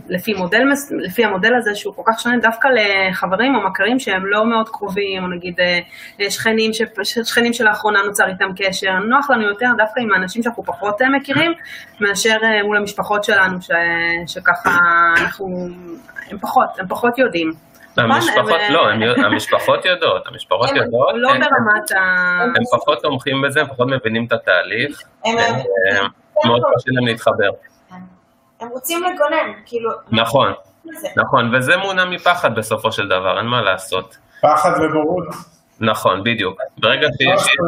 לפי, מודל, לפי המודל הזה שהוא כל כך שונה, דווקא לחברים או מכרים שהם לא מאוד קרובים, או נגיד אה, שכנים, ש, שכנים שלאחרונה נוצר איתם קשר, נוח לנו יותר דווקא עם האנשים שאנחנו פחות מכירים, מאשר אה, מול המשפחות שלנו, ש, שככה אנחנו, הם פחות, הם פחות יודעים. המשפחות נכון, לא, אה, הם המשפחות יודעות, המשפחות הם יודעות, לא הם- ברמת ה... הם פחות תומכים בזה, הם פחות מבינים את התהליך, הם- הם, אה, מאוד קשה להם להתחבר. הם רוצים לגונן, כאילו... נכון. נכון, וזה מונע מפחד בסופו של דבר, אין מה לעשות. פחד ובורות. נכון, בדיוק. ברגע לא שיש... עשו-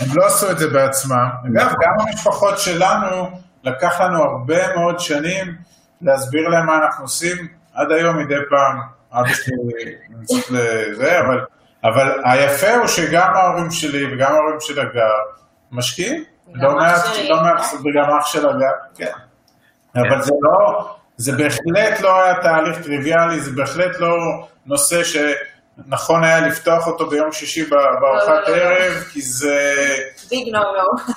הם לא עשו את זה בעצמם. אגב, גם המשפחות שלנו, לקח לנו הרבה מאוד שנים להסביר להם מה אנחנו עושים. עד היום מדי פעם, אבא שלי לזה, אבל, אבל היפה הוא שגם ההורים שלי וגם ההורים של הגר משקיעים. לא מעט, לא מעט, כן. וגם אח של הגר, כן. אבל זה לא, זה בהחלט לא היה תהליך טריוויאלי, זה בהחלט לא נושא שנכון היה לפתוח אותו ביום שישי בארוחת לא, לא, לא. ערב, כי זה... ביג נו נו.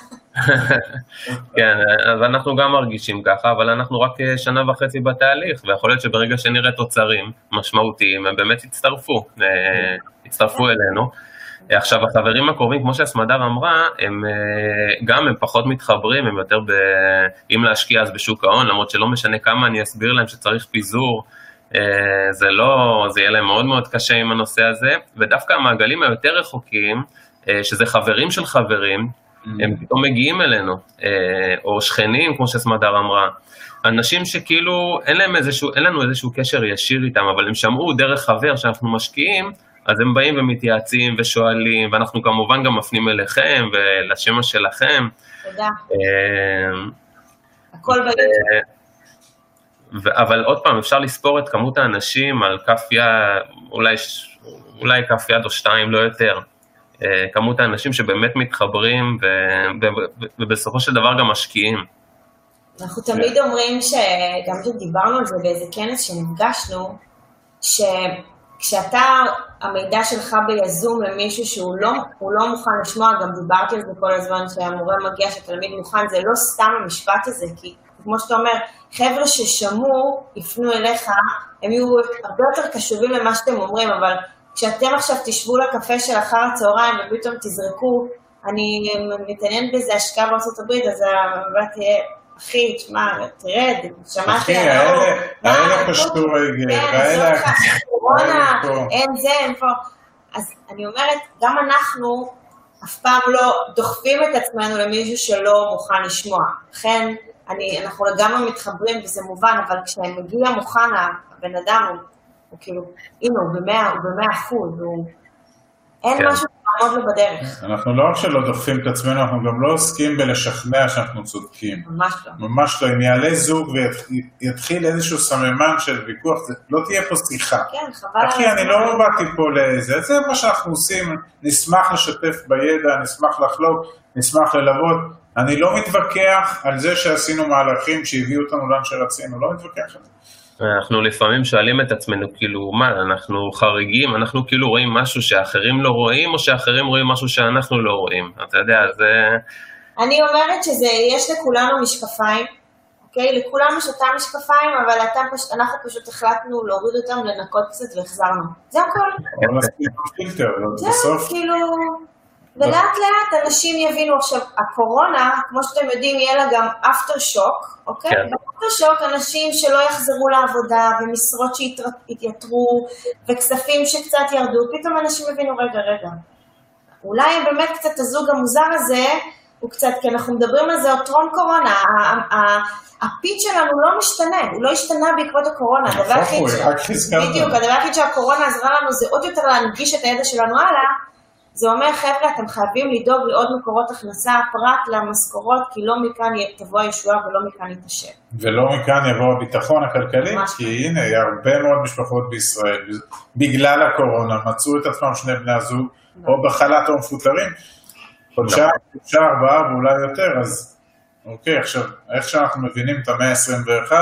כן, אז אנחנו גם מרגישים ככה, אבל אנחנו רק אה, שנה וחצי בתהליך, ויכול להיות שברגע שנראה תוצרים משמעותיים, הם באמת יצטרפו, אה, יצטרפו אלינו. אה, עכשיו, החברים הקרובים, כמו שהסמדר אמרה, הם גם, הם פחות מתחברים, הם יותר ב... אם להשקיע אז בשוק ההון, למרות שלא משנה כמה אני אסביר להם שצריך פיזור, זה לא, זה יהיה להם מאוד מאוד קשה עם הנושא הזה, ודווקא המעגלים היותר רחוקים, שזה חברים של חברים, הם פתאום מגיעים אלינו, אה, או שכנים, כמו שסמדר אמרה, אנשים שכאילו אין להם איזשהו, אין לנו איזשהו קשר ישיר איתם, אבל הם שמעו דרך חבר שאנחנו משקיעים, אז הם באים ומתייעצים ושואלים, ואנחנו כמובן גם מפנים אליכם ולשמע שלכם. תודה. אה, הכל ביוטיוב. אבל עוד פעם, אפשר לספור את כמות האנשים על כף יד, אולי, אולי כף יד או שתיים, לא יותר. אה, כמות האנשים שבאמת מתחברים ובסופו של דבר גם משקיעים. אנחנו תמיד אומרים שגם כשדיברנו על זה באיזה כנס שנפגשנו, שכשאתה, המידע שלך ביזום למישהו שהוא לא, לא מוכן לשמוע, גם דיברתי על זה כל הזמן, שהמורה מגיע, שהתלמיד מוכן, זה לא סתם המשפט הזה, כי כמו שאתה אומר, חבר'ה ששמעו, יפנו אליך, הם יהיו הרבה יותר קשובים למה שאתם אומרים, אבל כשאתם עכשיו תשבו לקפה של אחר הצהריים ופתאום תזרקו, אני מתעניין באיזה השקעה בארצות הברית, אז המבט תהיה, אחי, תשמע, תרד, שמעתי אחי, על האור. האלה מה, פשטו רגל, כן, והאלה- קורונה, האלה. אין זה, אין פה. אז אני אומרת, גם אנחנו אף פעם לא דוחפים את עצמנו למישהו שלא מוכן לשמוע. לכן, אני, אנחנו לגמרי מתחברים וזה מובן, אבל כשמגיע מוכן, הבן אדם הוא, כאילו, הנה, הוא במאה, הוא במאה אחוז, הוא... אין כן. משהו לעמוד לו בדרך, אנחנו לא רק שלא דוחפים את עצמנו, אנחנו גם לא עוסקים בלשכנע שאנחנו צודקים. ממש לא. ממש לא. אם יעלה זוג ויתחיל איזשהו סממן של ויכוח, זה- לא תהיה פה שיחה. כן, חבל אחי, אני. לא באתי פה לזה, זה מה שאנחנו עושים, נשמח לשתף בידע, נשמח לחלוק, נשמח ללוות. אני לא מתווכח על זה שעשינו מהלכים שהביאו אותנו לאן שרצינו, לא מתווכח על זה. אנחנו לפעמים שואלים את עצמנו, כאילו, מה, אנחנו חריגים, אנחנו כאילו רואים משהו שאחרים לא רואים, או שאחרים רואים משהו שאנחנו לא רואים? אתה יודע, זה... אני אומרת שיש לכולנו משקפיים, אוקיי? לכולנו יש אותם משקפיים, אבל אתה פש... אנחנו פשוט החלטנו להוריד אותם, לנקות קצת והחזרנו. זה הכל. בסוף, כאילו... ולאט לאט אנשים יבינו עכשיו, הקורונה, כמו שאתם יודעים, יהיה לה גם אפטר שוק, אוקיי? כן. באפטר שוק אנשים שלא יחזרו לעבודה, ומשרות שהתייתרו, וכספים שקצת ירדו, פתאום אנשים יבינו, רגע, רגע, אולי באמת קצת הזוג המוזר הזה, הוא קצת, כי אנחנו מדברים על זה עוד טרום קורונה, ה- ה- הפיץ שלנו לא משתנה, הוא לא השתנה בעקבות הקורונה. בדיוק, הדבר היחיד שהקורונה עזרה לנו זה עוד יותר להנגיש את הידע שלנו הלאה, זה אומר, חבר'ה, אתם חייבים לדאוג לעוד מקורות הכנסה פרט למשכורות, כי לא מכאן תבוא הישועה ולא מכאן יתעשר. ולא מכאן יבוא הביטחון הכלכלי, כי הנה, הרבה מאוד משפחות בישראל, בגלל הקורונה, מצאו את עצמם שני בני הזוג, או בחל"ת או מפוטרים, חודשיים, שלושה, ארבעה ואולי יותר, אז אוקיי, עכשיו, איך שאנחנו מבינים את המאה ה-21,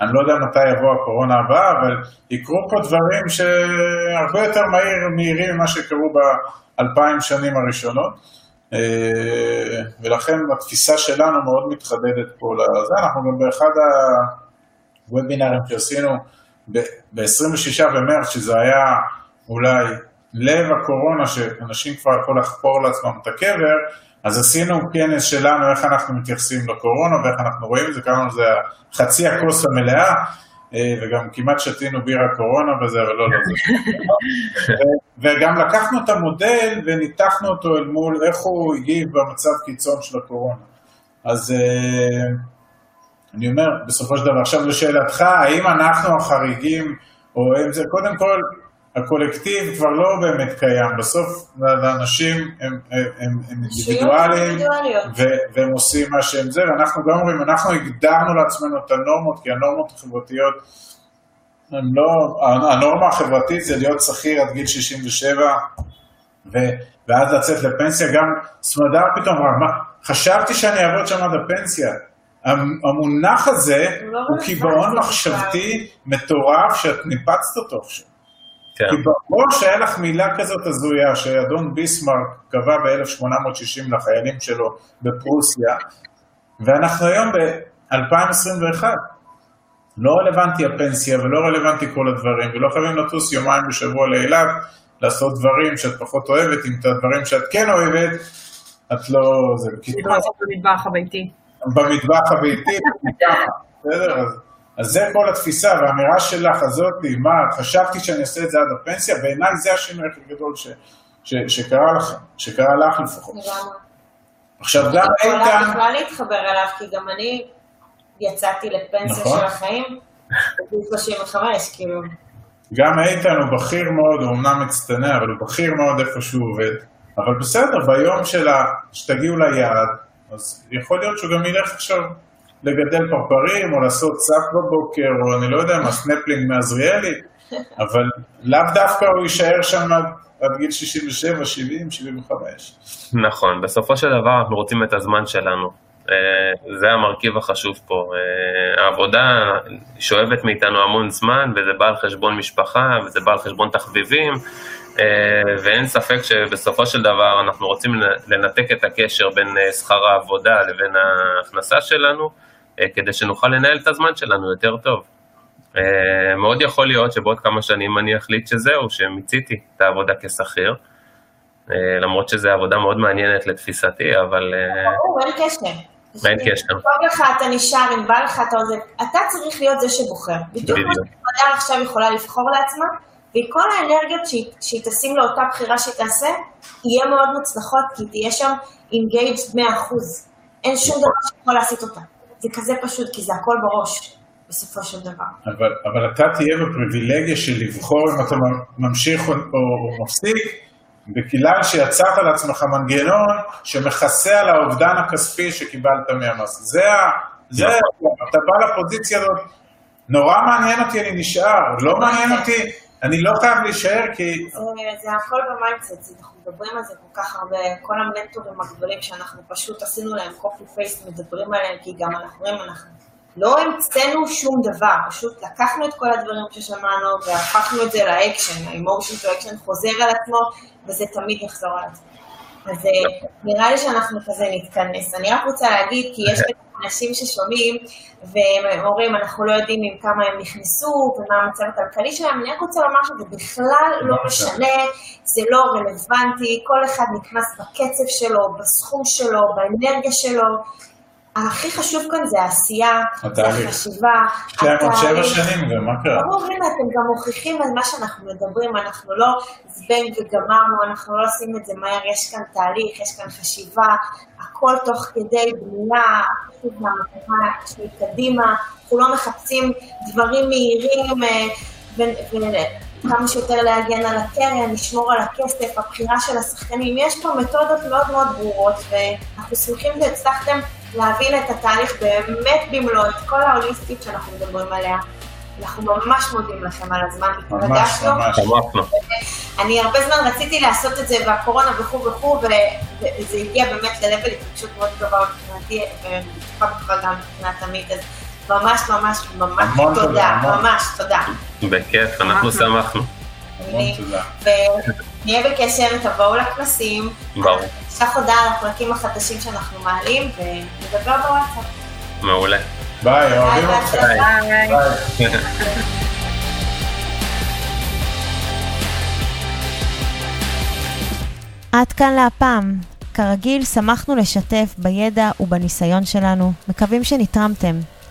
אני לא יודע מתי יבוא הקורונה הבאה, אבל יקרו פה דברים שהרבה יותר מהיר, מהירים ממה שקרו באלפיים שנים הראשונות. אה, ולכן התפיסה שלנו מאוד מתחדדת פה לזה, אנחנו גם באחד הוובינרים שעשינו ב-26 במרץ, שזה היה אולי לב הקורונה, שאנשים כבר יכולו לחפור לעצמם את הקבר, אז עשינו כנס שלנו, איך אנחנו מתייחסים לקורונה ואיך אנחנו רואים את זה, קראנו לזה חצי הכוס המלאה, אה, וגם כמעט שתינו בירה קורונה וזה, אבל לא, לא זה. ו- וגם לקחנו את המודל וניתחנו אותו אל מול איך הוא הגיב במצב קיצון של הקורונה. אז אה, אני אומר, בסופו של דבר, עכשיו לשאלתך, האם אנחנו החריגים, או אם זה, קודם כל, הקולקטיב כבר לא באמת קיים, בסוף לאנשים הם, הם, הם, הם אינדיבידואלים, והם עושים מה שהם זה, ואנחנו גם אומרים, אנחנו הגדרנו לעצמנו את הנורמות, כי הנורמות החברתיות, לא, הנורמה החברתית זה להיות שכיר עד גיל 67, ו- ואז לצאת לפנסיה, גם סמדר פתאום אמרה, מה, חשבתי שאני אעבוד שם עד הפנסיה. המ- המונח הזה לא הוא קיבעון. מחשבתי מטורף שאת ניפצת אותו עכשיו. כן, כי בראש היה לך מילה כזאת הזויה שאדון ביסמרק קבע ב-1860 לחיילים שלו בפרוסיה, ואנחנו היום ב-2021. לא רלוונטי הפנסיה ולא רלוונטי כל הדברים, ולא חייבים לטוס יומיים בשבוע לאילת, לעשות דברים שאת פחות אוהבת, אם את הדברים שאת כן אוהבת, את לא... זה בקיצור, לעשות במטבח הביתי. במטבח הביתי, בסדר? אז, אז זה כל התפיסה, והאמירה שלך הזאת, מה, חשבתי שאני אעשה את זה עד הפנסיה, בעיניי זה השינוי הכי גדול ש, ש, שקרה לך, שקרה לך לפחות. לגמרי. עכשיו גם אני יכולה איתן, בכלל להתחבר אליו, כי גם אני יצאתי לפנסיה נכון. של החיים, בגיל 35, כאילו. גם איתן הוא בכיר מאוד, הוא אמנם מצטנע, אבל הוא בכיר מאוד איפה שהוא עובד. אבל בסדר, ביום שלה, שתגיעו ליעד, אז יכול להיות שהוא גם ילך עכשיו לגדל פרפרים, או לעשות סאפ בבוקר, או אני לא יודע מה, סנפלינג מעזריאלי, אבל לאו דווקא הוא יישאר שם עד, עד גיל 67, 70, 75. נכון, בסופו של דבר אנחנו רוצים את הזמן שלנו. אה, זה המרכיב החשוב פה. אה, העבודה שואבת מאיתנו המון זמן, וזה בא על חשבון משפחה, וזה בא על חשבון תחביבים, אה, ואין ספק שבסופו של דבר אנחנו רוצים לנתק את הקשר בין שכר העבודה לבין ההכנסה שלנו, אה, כדי שנוכל לנהל את הזמן שלנו יותר טוב. אה, מאוד יכול להיות שבעוד כמה שנים אני אחליט שזהו, שמיציתי את העבודה כשכיר. אה, למרות שזו עבודה מאוד מעניינת לתפיסתי, אבל אה, ברור, אין קשר. אין קשר. טוב לך, אתה נשאר, אם בא לך, אתה עוזב. אתה צריך להיות זה שבוחר. בדיוק כמו בדיוק. שמדע עכשיו יכולה לבחור לעצמה, וכל האנרגיות שהיא, שהיא תשים לאותה בחירה שהיא תעשה, יהיה מאוד מוצלחות, כי תהיה שם engaged 100%. אין שום דבר שיכול להסיט אותה. זה כזה פשוט, כי זה הכל בראש, בסופו של דבר. אבל, אבל אתה תהיה בפריבילגיה של לבחור אם אתה ממשיך או, או, או מפסיק, בגלל שיצרת לעצמך מנגנון שמכסה על האובדן הכספי שקיבלת מהמס. זה ה... זה, ה- אתה בא לפוזיציה הזאת, נורא מעניין אותי, אני נשאר, לא מעניין אותי, אני לא חייב להישאר כי... זה, הכל ב mindset, אנחנו מדברים על זה כל כך הרבה, כל המנטורים הגדולים שאנחנו פשוט עשינו להם copy paste, מדברים עליהם, כי גם אנחנו רואים, אנחנו לא המצאנו שום דבר, פשוט לקחנו את כל הדברים ששמענו והפכנו את זה לאקשן, ה emotion to action חוזר על עצמו, וזה תמיד יחזור על עצמו. אז אה, נראה לי שאנחנו כזה נתכנס. אני רק רוצה להגיד, כי יש אנשים ששומעים והם אומרים, אנחנו לא יודעים עם כמה הם נכנסו ומה המצב הכלכלי שלהם, אני רק רוצה לומר שזה בכלל לא משנה, זה לא רלוונטי, כל אחד נכנס בקצב שלו, בסכום שלו, באנרגיה שלו. הכי חשוב כאן זה העשייה, זה החשיבה. יש להם עוד שבע שנים גם, מה קרה? ברור, הנה, אתם גם מוכיחים על מה שאנחנו מדברים, אנחנו לא זבנג וגמרנו, אנחנו לא עושים את זה מהר, יש כאן תהליך, יש כאן חשיבה, הכל תוך כדי בנייה, פשוט מהמטרה שהיא קדימה, אנחנו לא מחפשים דברים מהירים אה, וכמה שיותר להגן על הקרן, לשמור על הכסף, הבחירה של השחקנים, יש פה מתודות מאוד מאוד ברורות, ואנחנו שמחים שהצלחתם להבין את התהליך באמת במלוא, את כל ההוליסטית שאנחנו מדברים עליה. אנחנו ממש מודים לכם על הזמן, ממש, ממש. אני הרבה זמן רציתי לעשות את זה והקורונה וכו' וכו', וזה הגיע באמת ל-level התרגשות מאוד גבוה מבחינתי, ובטוחה בטוחה גם מבחינת עמית, אז ממש ממש ממש תודה, ממש תודה. בכיף, אנחנו שמחנו. ונהיה בקשר, תבואו לכנסים. ברור. נשלח הודעה על הפרקים החדשים שאנחנו מעלים, ונדבר בוואטסאפ. מעולה. ביי, אוהבים אותך. ביי. עד כאן להפעם. כרגיל, שמחנו לשתף בידע ובניסיון שלנו. מקווים שנתרמתם.